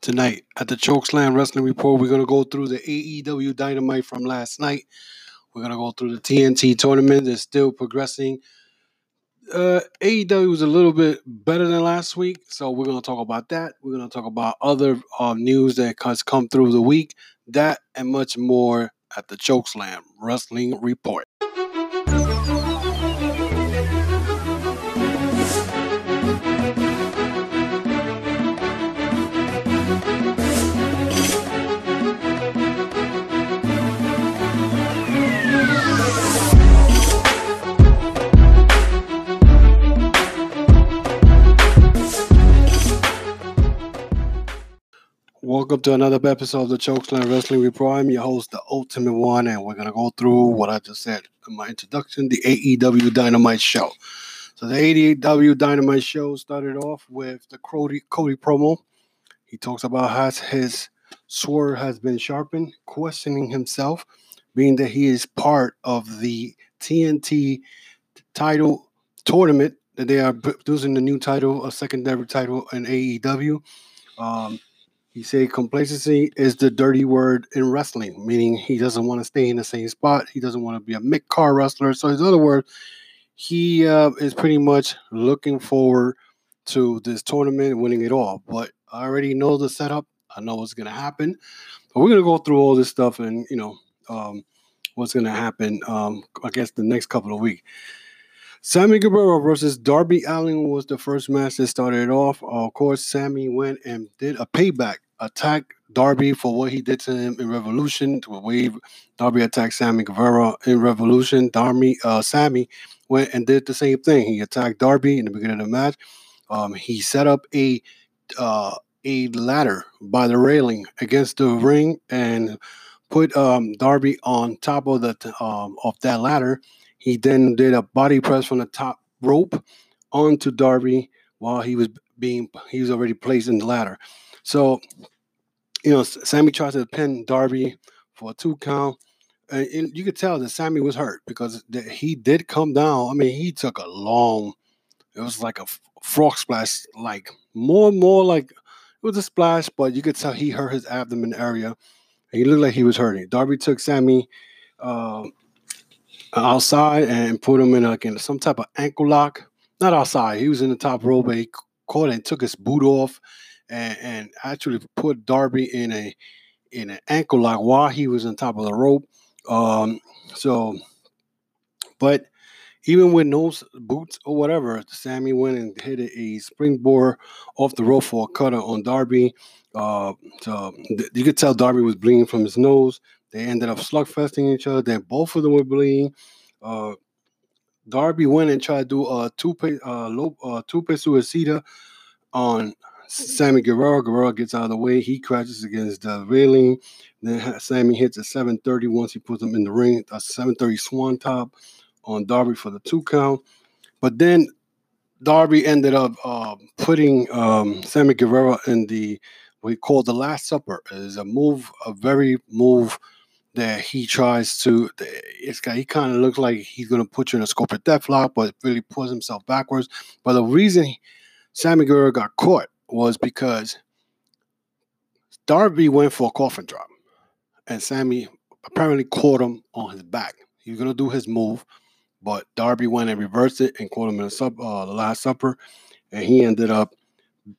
tonight at the Chokeslam Wrestling Report. We're going to go through the AEW Dynamite from last night. We're going to go through the TNT tournament. It's still progressing. Uh, AEW was a little bit better than last week, so we're going to talk about that. We're going to talk about other uh, news that has come through the week, that and much more at the Chokeslam Wrestling Report. Welcome to another episode of the Chokeslam Wrestling Report. I'm your host, the Ultimate One, and we're gonna go through what I just said in my introduction: the AEW Dynamite show. So the AEW Dynamite show started off with the Cody, Cody promo. He talks about how his sword has been sharpened, questioning himself, being that he is part of the TNT title tournament that they are producing the new title, a secondary title in AEW. Um, he said complacency is the dirty word in wrestling, meaning he doesn't want to stay in the same spot. He doesn't want to be a mid car wrestler. So, in other words, he uh, is pretty much looking forward to this tournament, winning it all. But I already know the setup. I know what's going to happen. But we're going to go through all this stuff and, you know, um, what's going to happen, um, I guess, the next couple of weeks. Sammy Guevara versus Darby Allin was the first match that started off. Of course, Sammy went and did a payback attack Darby for what he did to him in Revolution. To a wave Darby attacked Sammy Guevara in Revolution. Darby, uh, Sammy went and did the same thing. He attacked Darby in the beginning of the match. Um, he set up a uh, a ladder by the railing against the ring and put um, Darby on top of the um, of that ladder he then did a body press from the top rope onto Darby while he was being he was already placed in the ladder. So, you know, Sammy tries to pin Darby for a two count. And you could tell that Sammy was hurt because he did come down. I mean, he took a long, it was like a frog splash, like more and more like it was a splash, but you could tell he hurt his abdomen area. And he looked like he was hurting. Darby took Sammy uh, outside and put him in like in some type of ankle lock. Not outside. He was in the top rope, but he caught and took his boot off and, and actually put Darby in a in an ankle lock while he was on top of the rope. Um, so, but even with no boots or whatever, Sammy went and hit a springboard off the rope for a cutter on Darby. Uh, so you could tell Darby was bleeding from his nose. They ended up slugfesting each other. Then both of them were bleeding. Uh, Darby went and tried to do a two uh, low, uh, tope suicida on Sammy Guevara. Guevara gets out of the way. He crashes against the railing. Then Sammy hits a 730 once he puts him in the ring. A 730 senton on Darby for the two count. But then Darby ended up uh, putting um, Sammy Guevara in the what he called the Last Supper. It is a move, a very move that he tries to. It's he kind of looks like he's to put you in a scorpion death lock, but really pulls himself backwards. But the reason he, Sammy Guevara got caught was because Darby went for a coffin drop, and Sammy apparently caught him on his back. He was going to do his move, but Darby went and reversed it and caught him in the, sub, uh, the Last Supper, and he ended up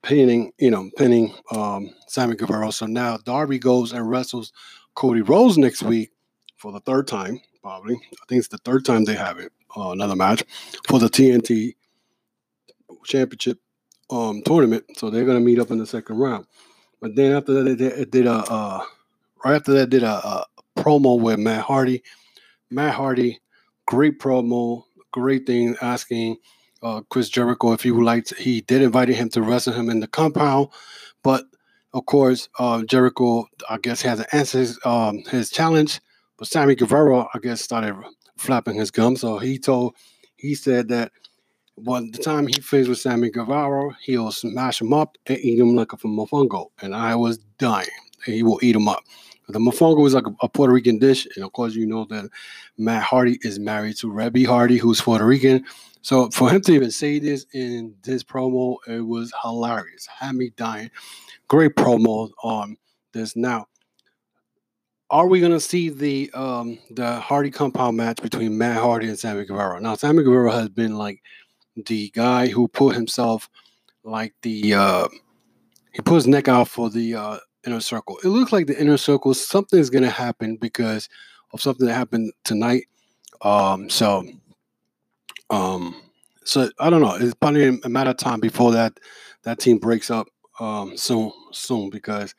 pinning, you know, pinning um, Sammy Guevara. So now Darby goes and wrestles Cody Rhodes next week for the third time, probably. I think it's the third time they have it, uh, another match for the TNT Championship um, tournament. So they're going to meet up in the second round. But then after that, they did a uh, right after that did a, a promo with Matt Hardy. Matt Hardy, great promo, great thing asking uh, Chris Jericho if he would like to. He did invite him to wrestle him in the compound, but of course, uh, Jericho, I guess, hasn't answered his, um, his challenge, but Sammy Guevara, I guess, started flapping his gums. So he told, he said that by the time he finished with Sammy Guevara, he'll smash him up and eat him like a mofongo. And I was dying. He will eat him up. The mofongo is like a, a, Puerto Rican dish, and of course, you know that Matt Hardy is married to Reby Hardy, who's Puerto Rican. So for him to even say this in this promo, it was hilarious. Had me dying. Great promo on this. Now, are we gonna see the um the Hardy compound match between Matt Hardy and Sammy Guevara? Now, Sammy Guevara has been like the guy who put himself like the uh he put his neck out for the uh inner circle. It looks like the inner circle something's gonna happen because of something that happened tonight. Um so um so I don't know. It's probably a matter of time before that that team breaks up um soon soon because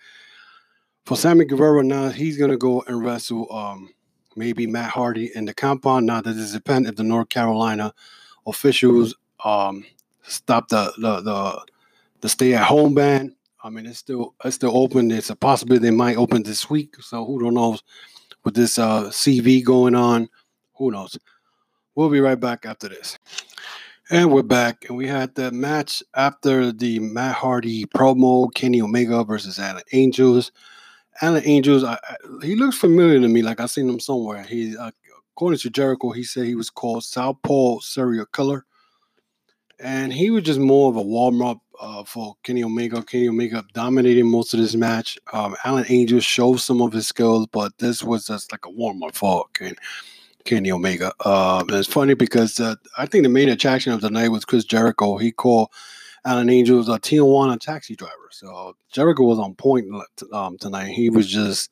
for Sammy Guevara now he's gonna go and wrestle um maybe Matt Hardy in the compound. Now that it depends if the North Carolina officials um stop the the the, the stay at home ban. I mean it's still it's still open. It's a possibility they might open this week. So who don't knows with this uh CV going on. Who knows? We'll be right back after this. And we're back, and we had the match after the Matt Hardy promo, Kenny Omega versus Alan Angels. Alan Angels, I, I, he looks familiar to me, like I've seen him somewhere. He, uh, according to Jericho, he said he was called Southpaw Serial Killer, and he was just more of a warm up uh, for Kenny Omega. Kenny Omega dominated most of this match. Um, Alan Angels showed some of his skills, but this was just like a warm up for Kenny. Kenny Omega. Um, it's funny because uh, I think the main attraction of the night was Chris Jericho. He called Alan Angels a Tijuana taxi driver. So Jericho was on point um, tonight. He was just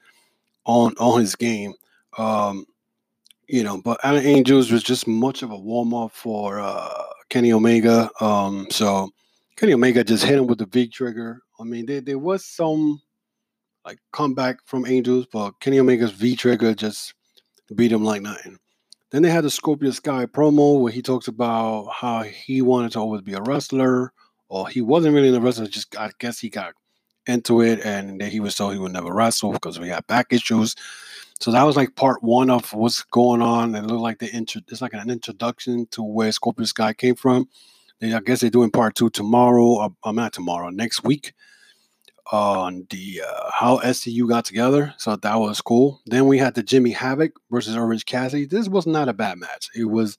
on on his game. Um, you know, but Alan Angels was just much of a warm up for uh, Kenny Omega. Um, so Kenny Omega just hit him with the V trigger. I mean, there, there was some like comeback from Angels, but Kenny Omega's V trigger just beat him like nothing. Then they had the Scorpio Sky promo where he talks about how he wanted to always be a wrestler, or he wasn't really a wrestler. Just I guess he got into it, and then he was told he would never wrestle because we had back issues. So that was like part one of what's going on. It looked like the intro. It's like an introduction to where Scorpio Sky came from. They, I guess they're doing part two tomorrow. I'm not tomorrow, next week on the uh, how SCU got together. So that was cool. Then we had the Jimmy Havoc versus Orange Cassidy. This was not a bad match. It was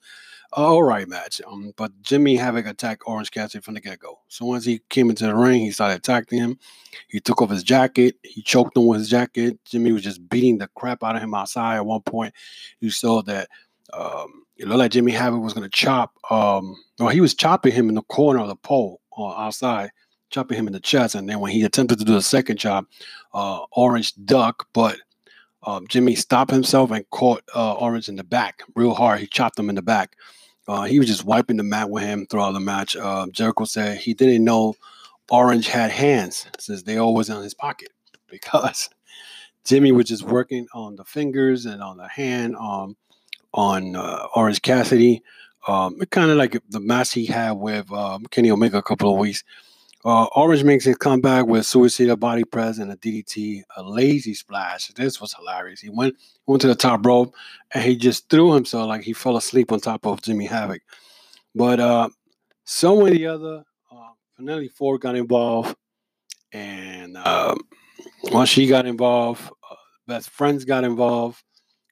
all right match. Um, but Jimmy Havoc attacked Orange Cassidy from the get go. So once he came into the ring, he started attacking him. He took off his jacket. He choked him with his jacket. Jimmy was just beating the crap out of him outside. At one point, you saw that um, it looked like Jimmy Havoc was going to chop. Um, well, he was chopping him in the corner of the pole uh, outside chopping him in the chest. And then when he attempted to do the second chop, uh, Orange duck, but um, Jimmy stopped himself and caught uh, Orange in the back real hard. He chopped him in the back. Uh, he was just wiping the mat with him throughout the match. Uh, Jericho said he didn't know Orange had hands since they always in his pocket because Jimmy was just working on the fingers and on the hand um, on uh, Orange Cassidy. Um, kind of like the match he had with um, Kenny Omega a couple of weeks uh, Orange makes his comeback with suicidal body press and a DDT, a lazy splash. This was hilarious. He went went to the top rope and he just threw himself like he fell asleep on top of Jimmy Havoc. But uh, some way or the other, uh, Ford got involved, and uh, once she got involved, uh, best friends got involved.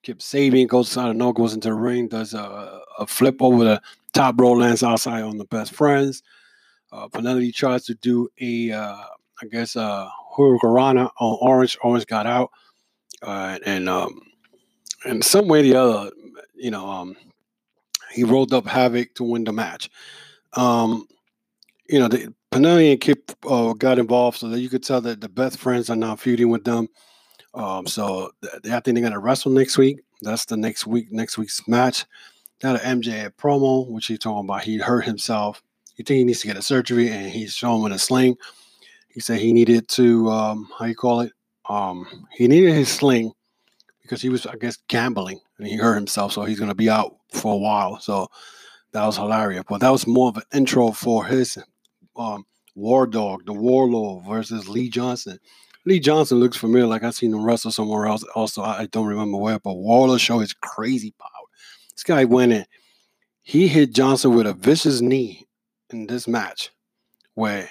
Kip Sabian goes out of no goes into the ring, does a, a flip over the top rope, lands outside on the best friends. Uh, tries to do a, uh, I guess, uh, Hurricanrana on Orange. Orange got out, uh, and um, and some way or the other, you know, um, he rolled up Havoc to win the match. Um, you know, the, Penelope and Kip uh, got involved, so that you could tell that the best friends are now feuding with them. Um, so they, I think they're gonna wrestle next week. That's the next week, next week's match. Got an MJ promo, which he's talking about. He hurt himself you think he needs to get a surgery, and he's showing with a sling. He said he needed to, um, how you call it? Um, he needed his sling because he was, I guess, gambling and he hurt himself, so he's to be out for a while. So that was hilarious. But that was more of an intro for his um, War Dog, the Wardlow versus Lee Johnson. Lee Johnson looks familiar, like I've seen him wrestle somewhere else. Also, I don't remember where, but Wardlow show his crazy power. This guy went in, he hit Johnson with a vicious knee in this match where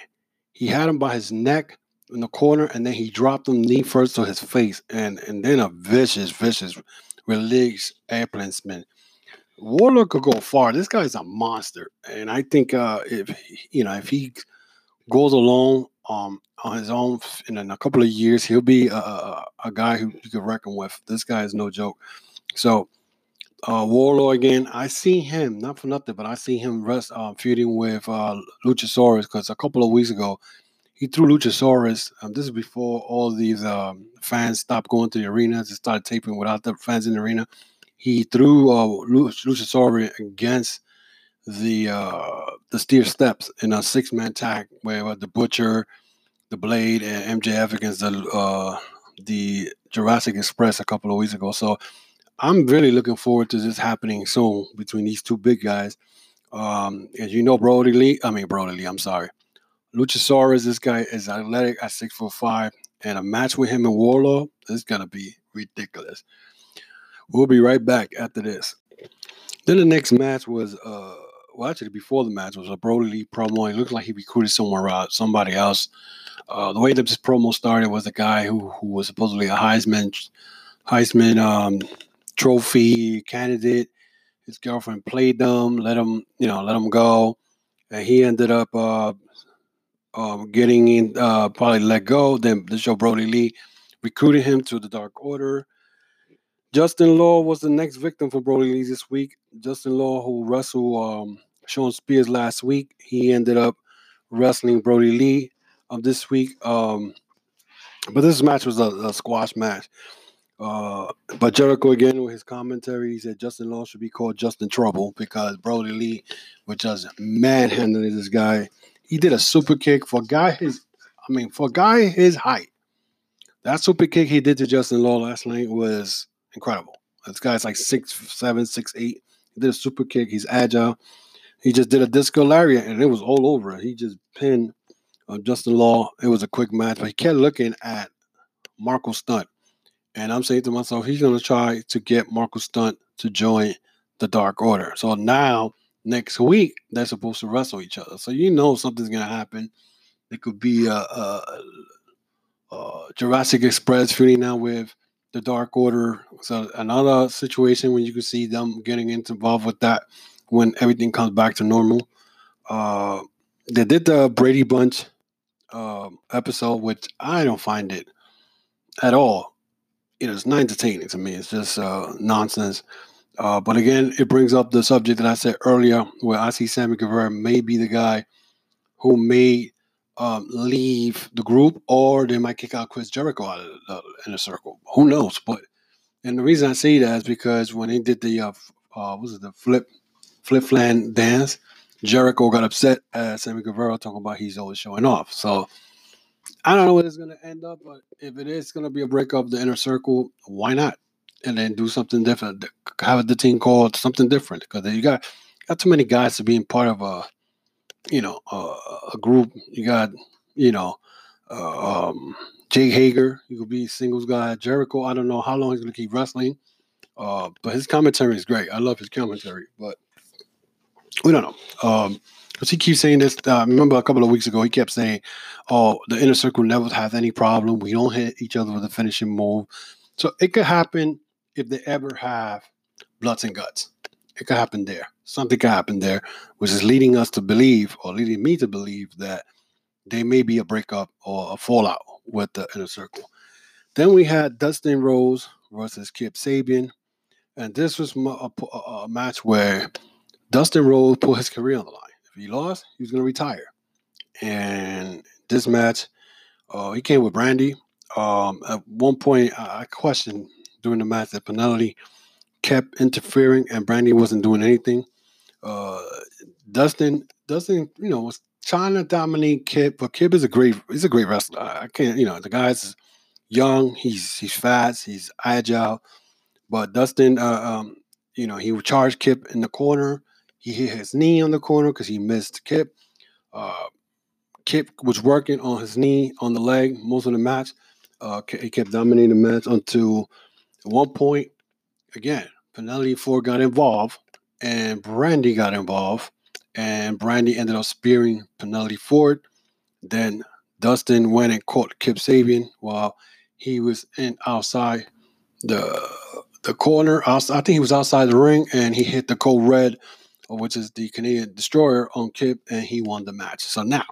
he had him by his neck in the corner and then he dropped him knee first to his face and and then a vicious, vicious release airplane spin. Wardlow could go far. This guy's a monster, and I think uh, if you know if he goes alone um, on his own in a couple of years, he'll be a, a guy who you can reckon with. This guy is no joke. So uh, Wardlow again. I see him not for nothing, but I see him rest um, feuding with uh, Luchasaurus because a couple of weeks ago he threw Luchasaurus. Um, this is before all these um, fans stopped going to the arenas and started taping without the fans in the arena. He threw uh, Luchasaurus against the uh, the steer steps in a six man tag where the Butcher, the Blade, and MJF against the uh, the Jurassic Express a couple of weeks ago. So I'm really looking forward to this happening soon between these two big guys. Um, as you know, Brodie Lee, I mean Brodie Lee, I'm sorry. Luchasaurus, this guy is athletic at six foot five, and a match with him in Wardlow is gonna be ridiculous. We'll be right back after this. Then the next match was uh well actually before the match was a Brodie Lee promo. It looked like he recruited somewhere else, somebody else. Uh, the way that this promo started was a guy who who was supposedly a Heisman Heisman um, trophy candidate. His girlfriend played them, let him, you know, let him go. And he ended up uh, um, getting in, uh, probably let go. Then the show Brodie Lee recruited him to the Dark Order. Justin Law was the next victim for Brodie Lee this week. Justin Law, who wrestled um, Shawn Spears last week, he ended up wrestling Brodie Lee um, this week. Um, but this match was a, a squash match. Uh, but Jericho again with his commentary, he said Justin Law should be called Justin Trouble because Brodie Lee was just manhandling this guy. He did a super kick for guy his, I mean, for guy his height. That super kick he did to Justin Law last night was incredible. This guy's like six seven, six eight. He did a super kick. He's agile. He just did a disco lariat and it was all over. He just pinned uh, Justin Law. It was a quick match, but he kept looking at Marko Stunt and I'm saying to myself, he's going to try to get Marko Stunt to join the Dark Order. So now, next week, they're supposed to wrestle each other. So you know something's going to happen. It could be a, a, a Jurassic Express feuding now with the Dark Order. So another situation when you can see them getting involved with that when everything comes back to normal. Uh, they did the Brady Bunch uh, episode, which I don't find it at all you know, it's not entertaining to me. It's just uh, nonsense. Uh, but again, it brings up the subject that I said earlier, where I see Sammy Guevara may be the guy who may um, leave the group, or they might kick out Chris Jericho out of the inner circle. Who knows? But and the reason I say that is because when they did the uh, uh was it the flip flip flan dance, Jericho got upset at Sammy Guevara talking about he's always showing off. So I don't know what it's going to end up, but if it is going to be a breakup, of the inner circle, why not? And then do something different. Have the team called something different because you got got too many guys to being part of a, you know, a, a group. You got, you know, uh, um, Jake Hager. You could be singles guy. Jericho. I don't know how long he's going to keep wrestling, uh, but his commentary is great. I love his commentary, but we don't know. Um, because he keeps saying this. Uh, remember a couple of weeks ago, he kept saying, "Oh, the inner circle never has any problem. We don't hit each other with a finishing move." So it could happen if they ever have bloods and guts. It could happen there. Something could happen there, which is leading us to believe, or leading me to believe, that there may be a breakup or a fallout with the inner circle. Then we had Dustin Rhodes versus Kip Sabian, and this was a, a, a match where Dustin Rhodes put his career on the line If he lost, he was going to retire. And this match, uh, he came with Brandi. Um, at one point, I, questioned during the match that Penelope kept interfering and Brandi wasn't doing anything. Uh, Dustin, Dustin, you know, was trying to dominate Kip, but Kip is a great, he's a great wrestler. I can't, you know, the guy's young, he's he's fast, he's agile, but Dustin, uh, um, you know, he would charge Kip in the corner. He hit his knee on the corner because he missed Kip. Uh, Kip was working on his knee on the leg most of the match. Uh, he kept dominating the match until at one point, again, Penelope Ford got involved and Brandi got involved. And Brandi ended up spearing Penelope Ford. Then Dustin went and caught Kip Sabian while he was in outside the the corner. I think he was outside the ring, and he hit the Code Red, which is the Canadian Destroyer, on Kip, and he won the match. So now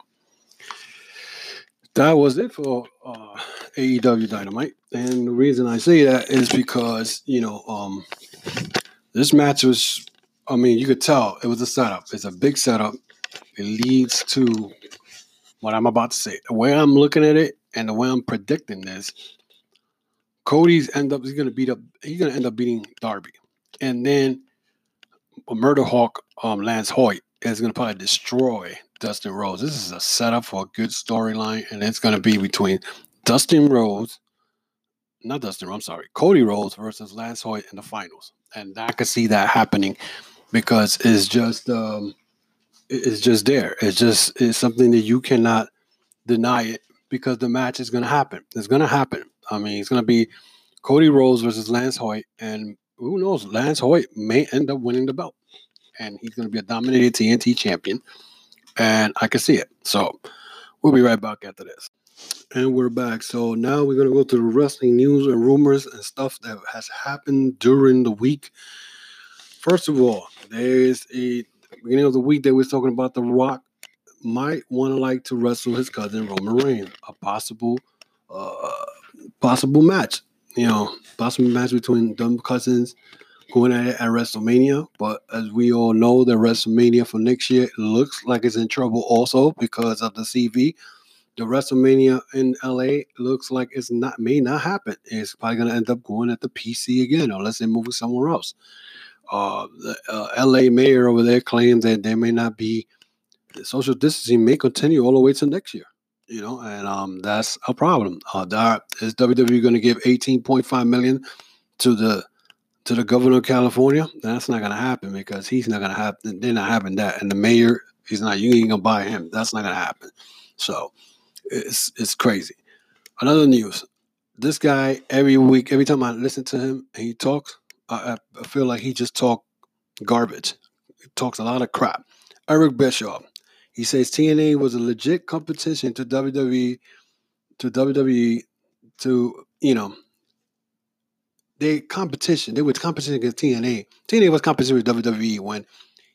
that was it for uh, AEW Dynamite. And the reason I say that is because, you know, um, this match was, I mean, you could tell it was a setup. It's a big setup. It leads to what I'm about to say. The way I'm looking at it and the way I'm predicting this, Cody's end up, he's going to beat up, he's going to end up beating Darby. And then Murder Hawk, um, Lance Hoyt, is going to probably destroy Dustin Rhodes. This is a setup for a good storyline, and it's going to be between Dustin Rhodes, not Dustin, I'm sorry, Cody Rhodes versus Lance Hoyt in the finals, and I could see that happening because it's just um, it's just there. It's just it's something that you cannot deny it because the match is going to happen. It's going to happen. I mean, it's going to be Cody Rhodes versus Lance Hoyt, and who knows? Lance Hoyt may end up winning the belt, and he's going to be a dominated TNT champion and I can see it. So we'll be right back after this. And we're back. So now we're going to go to the wrestling news and rumors and stuff that has happened during the week. First of all, there's a beginning of the week that we're talking about The Rock might want to like to wrestle his cousin Roman Reigns, a possible uh possible match. You know, possible match between them cousins going at it at WrestleMania. But as we all know, the WrestleMania for next year looks like it's in trouble also because of the CV. The WrestleMania in LA looks like it's not may not happen. It's probably going to end up going at the PC again, unless they're moving somewhere else. Uh, the uh, LA mayor over there claims that there may not be social distancing may continue all the way to next year. You know, and um, that's a problem. Uh, that, is WWE going to give 18.5 million to the to the governor of California, that's not going to happen because he's not going to have. They're not having that, and the mayor, he's not. You ain't gonna buy him. That's not going to happen. So it's it's crazy. Another news. This guy every week, every time I listen to him and he talks, I, I feel like he just talk garbage. He talks a lot of crap. Eric Bischoff. He says TNA was a legit competition to WWE, to WWE, to you know they competition. They were competition against TNA. TNA was competition with WWE when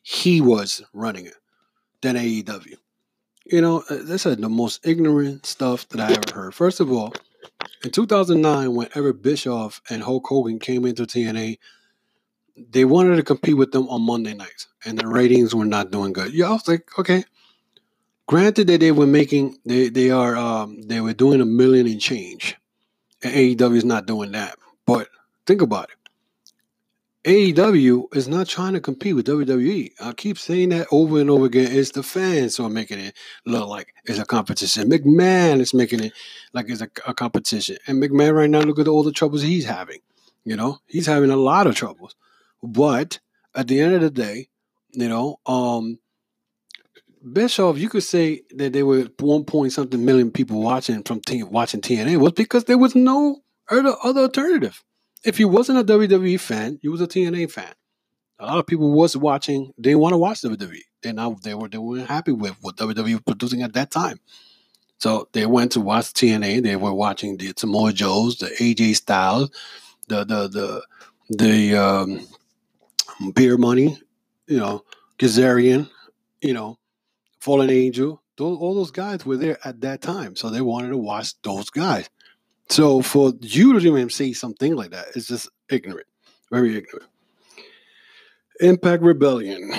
he was running it than AEW. You know, uh, this is the most ignorant stuff that I ever heard. First of all, in 2009, when Eric Bischoff and Hulk Hogan came into TNA, they wanted to compete with them on Monday nights, and the ratings were not doing good. Yeah, I was like, okay. Granted that they were making, they they are, um, they were doing a million and change, and AEW is not doing that. But Think about it. AEW is not trying to compete with WWE. I keep saying that over and over again. It's the fans who are making it look like it's a competition. McMahon is making it like it's a, a competition. And McMahon right now, look at all the troubles he's having. You know, he's having a lot of troubles. But at the end of the day, you know, um, Bischoff, you could say that there were one point something million people watching from t- watching TNA was because there was no other, other alternative if you wasn't a WWE fan, you was a TNA fan. A lot of people was watching. They want to watch WWE. They now they were they weren't happy with what WWE was producing at that time. So they went to watch TNA. They were watching the Samoa Joes, the AJ Styles, the the the the um, Beer Money, you know, Kazarian, you know, Fallen Angel. Those, all those guys were there at that time, so they wanted to watch those guys. So for you to even say something like that is just ignorant, very ignorant. Impact Rebellion.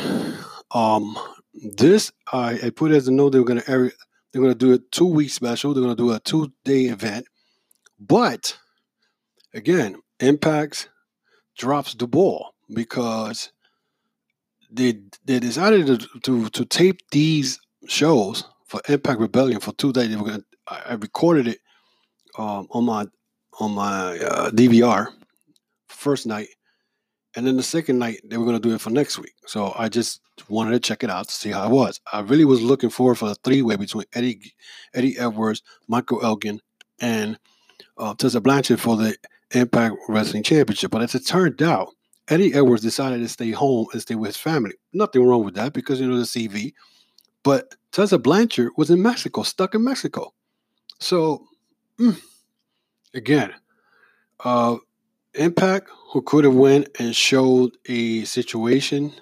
Um, this I, I put as a note they were gonna they're gonna do a two week special. They're gonna do a two day event, but again, Impact drops the ball because they they decided to to, to tape these shows for Impact Rebellion for two days. They were gonna I recorded it um, on my on my uh, DVR first night, and then the second night they were going to do it for next week. So I just wanted to check it out to see how it was. I really was looking forward for the three way between Eddie Eddie Edwards, Michael Elgin, and uh, Tessa Blanchard for the Impact Wrestling Championship. But as it turned out, Eddie Edwards decided to stay home and stay with his family. Nothing wrong with that because you know the CV. But Tessa Blanchard was in Mexico, stuck in Mexico. So. Again, uh, Impact, who could have went and showed a situation,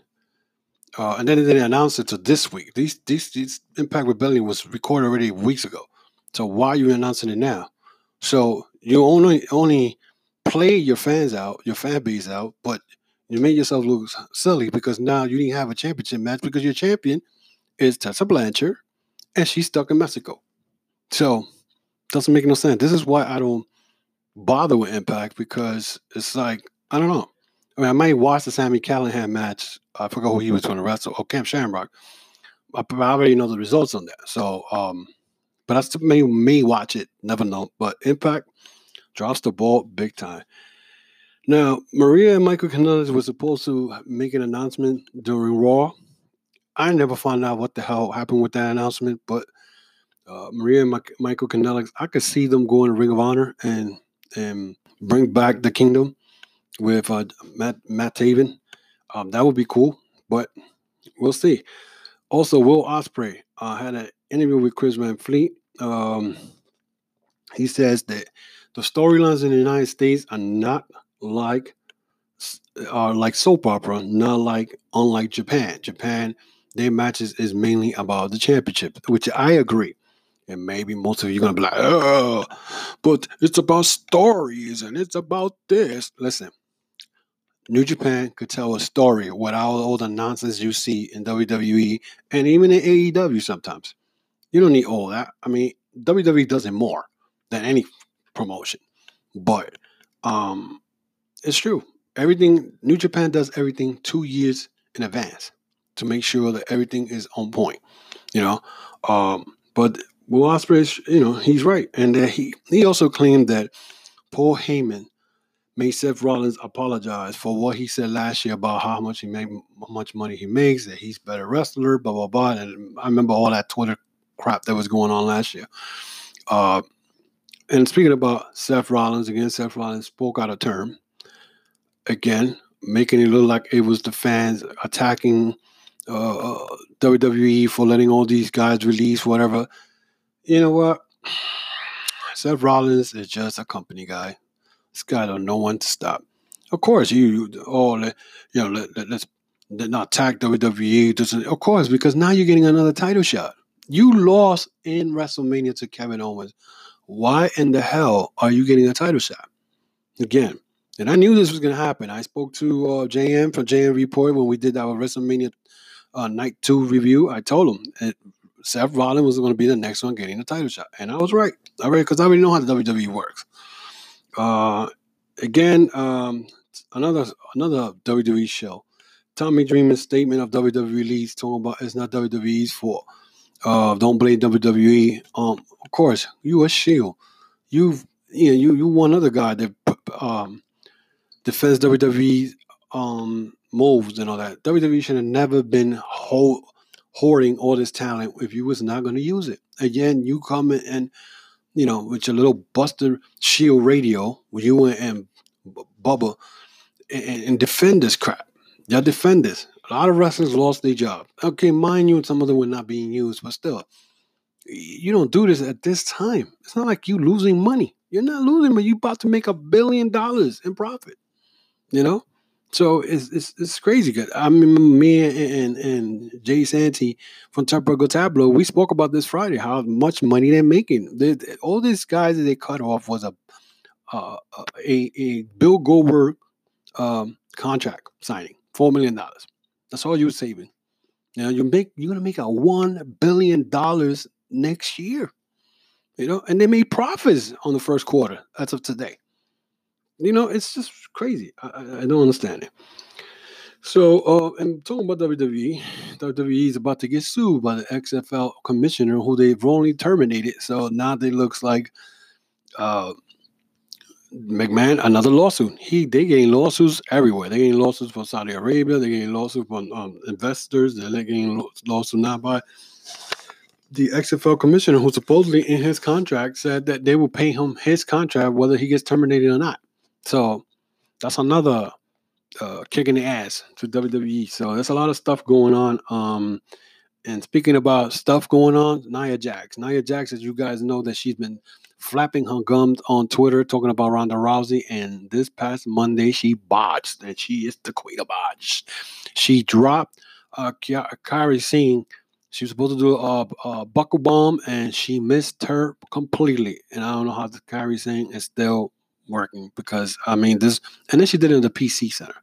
uh, and then they didn't it to this week. These, these, these Impact Rebellion was recorded already weeks ago. So why are you announcing it now? So you only only play your fans out, your fan base out, but you made yourself look silly because now you didn't have a championship match because your champion is Tessa Blanchard and she's stuck in Mexico. So doesn't make no sense. This is why I don't bother with Impact because it's like I don't know. I mean, I might watch the Sami Callihan match. I forgot who he was going to wrestle. Or Ken Shamrock. I already know the results on that. So, um, but that's may may watch it. Never know. But Impact drops the ball big time. Now, Maria and Michael Kanellis were supposed to make an announcement during Raw. I never found out what the hell happened with that announcement, but uh, Maria and Michael Kanellis, I could see them going to Ring of Honor and and bring back the Kingdom with uh, Matt Matt Taven. Um, that would be cool, but we'll see. Also, Will Ospreay uh, had an interview with Chris Van Vliet. Um, he says that the storylines in the United States are not like are like soap opera, not like unlike Japan. Japan, their matches is mainly about the championship, which I agree. And maybe most of you are gonna be like, oh, but it's about stories and it's about this. Listen, New Japan could tell a story without all the nonsense you see in WWE and even in AEW sometimes. You don't need all that. I mean, WWE does it more than any promotion. But um it's true. Everything New Japan does everything two years in advance to make sure that everything is on point. You know, um, but Will Ospreay, you know, he's right, and that he he also claimed that Paul Heyman made Seth Rollins apologize for what he said last year about how much he made, how much money he makes, that he's better wrestler, blah blah blah. And I remember all that Twitter crap that was going on last year. Uh, and speaking about Seth Rollins again, Seth Rollins spoke out of term again, making it look like it was the fans attacking uh, uh WWE for letting all these guys release whatever. You know what? Seth Rollins is just a company guy. This guy don't know when to stop. Of course, you, you oh, you know, let, let, let's not attack WWE. Doesn't, of course, because now you're getting another title shot. You lost in WrestleMania to Kevin Owens. Why in the hell are you getting a title shot? Again, and I knew this was going to happen. I spoke to uh, JM from JM Report when we did our WrestleMania uh, Night 2 review. I told him that Seth Rollins was going to be the next one getting the title shot. And I was right. Right, because I already know how the WWE works. Uh, again, um, another another WWE show. Tommy Dreamer's statement of WWE leads talking about it's not WWE's fault. Uh, don't blame WWE. Um, of course, you a shield. You've you know, you you one other guy that um defends WWE um, moves and all that. WWE should have never been ho- hoarding all this talent if you was not going to use it. Again, you come in and you know with your little Buster Shield radio, you and Bubba, and, and defend this crap. Y'all defend this. A lot of wrestlers lost their job. Okay, mind you, and some of them were not being used, but still, you don't do this at this time. It's not like you losing money. You're not losing, but you about to make a billion dollars in profit you know. So it's it's, it's crazy. Good. I remember me and, and, Jay Santee from Tempo Tableau. We spoke about this Friday how much money they're making. They, all these guys that they cut off was a uh, a, a Bill Goldberg um, contract signing, four million dollars. That's all you're saving. Now you make you're gonna make a one billion dollars next year. You know, and they made profits on the first quarter as of today. You know, it's just crazy. I, I don't understand it. So, uh, and talking about WWE, WWE is about to get sued by the XFL commissioner, who they've only terminated. So now they looks like uh, McMahon another lawsuit. He they getting lawsuits everywhere. They getting lawsuits from Saudi Arabia. They getting lawsuits from um, investors. They're getting lawsuits now by the XFL commissioner, who supposedly in his contract said that they will pay him his contract whether he gets terminated or not. So that's another uh, kick in the ass to WWE. So there's a lot of stuff going on. Um, And speaking about stuff going on, Nia Jax. Nia Jax, as you guys know, that she's been flapping her gums on Twitter talking about Ronda Rousey. And this past Monday, she botched, and she is the queen of botch. She dropped uh, Kairi Sane. She was supposed to do a, a, buckle bomb, and she missed her completely. And I don't know how the Kairi Sane is still working because I mean this. And then she did it in the PC Center.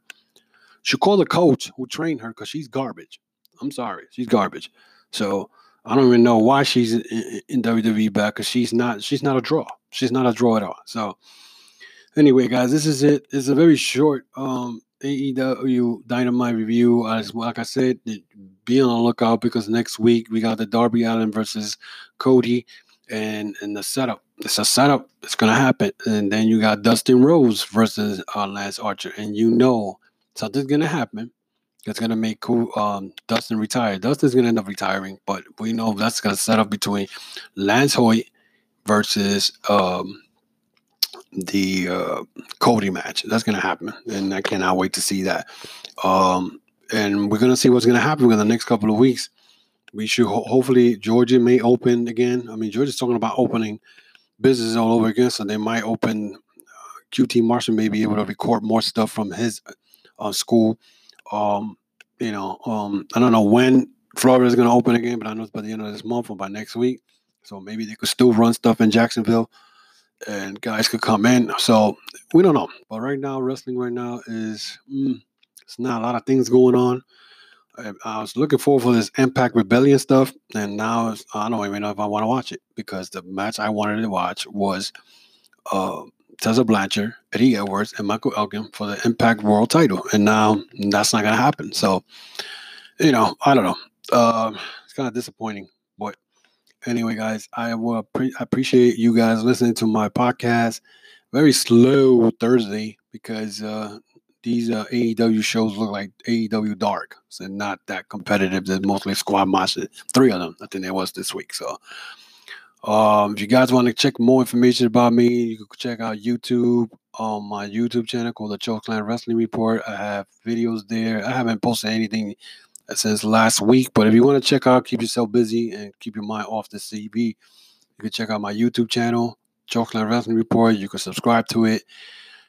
She called the coach who trained her because she's garbage. I'm sorry, she's garbage. So I don't even know why she's in, in WWE back because she's not she's not a draw. She's not a draw at all. So anyway, guys, this is it. It's a very short um AEW Dynamite review. As like I said, be on the lookout because next week we got the Darby Allin versus Cody, and and the setup. It's a setup. It's gonna happen, and then you got Dustin Rhodes versus uh, Lance Archer, and you know something's gonna happen it's gonna make cool, um, Dustin retire. Dustin's gonna end up retiring, but we know that's gonna set up between Lance Hoyt versus um, the uh, Cody match. That's gonna happen, and I cannot wait to see that. Um, and we're gonna see what's gonna happen in the next couple of weeks. We should ho- hopefully Georgia may open again. I mean, Georgia's talking about opening businesses all over again, so they might open. Uh, QT Marshall may be able to record more stuff from his uh, school um, you know, um, I don't know when Florida is going to open again, but I know it's by the end of this month or by next week. So maybe they could still run stuff in Jacksonville and guys could come in. So we don't know. But right now, wrestling right now is mm, it's not a lot of things going on. I, was looking forward for this Impact Rebellion stuff, and now I don't even know if I want to watch it because the match I wanted to watch was uh, Tessa Blanchard, Eddie Edwards, and Michael Elgin for the Impact World title. And now that's not going to happen. So, you know, I don't know. Uh, it's kind of disappointing. But anyway, guys, I will pre- appreciate you guys listening to my podcast. Very slow Thursday because uh, these uh, AEW shows look like AEW Dark. So not that competitive. They're mostly squad matches. Three of them, I think there was this week. So um, if you guys want to check more information about me, you can check out YouTube on my YouTube channel called the Chokeslam Wrestling Report. I have videos there. I haven't posted anything since last week, but if you want to check out, keep yourself busy and keep your mind off the CB. you can check out my YouTube channel, Chokeslam Wrestling Report. You can subscribe to it,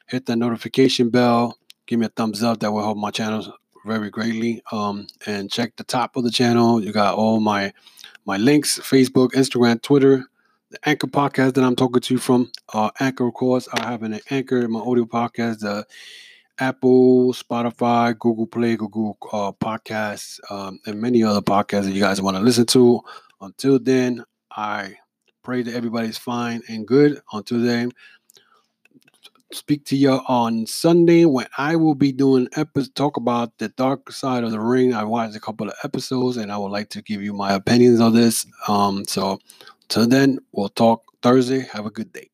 hit the notification bell, give me a thumbs up. That will help my channel very greatly. Um, and check the top of the channel. You got all my my links Facebook, Instagram, Twitter, the Anchor podcast that I'm talking to you from. Uh, Anchor, of course, I have an Anchor, my audio podcast, uh, Apple, Spotify, Google Play, Google uh, Podcasts, um, and many other podcasts that you guys want to listen to. Until then, I pray that everybody's fine and good. Until then, speak to you on Sunday when I will be doing episode talk about the dark side of the ring. I watched a couple of episodes and I would like to give you my opinions on this. Um, so till then, we'll talk Thursday. Have a good day.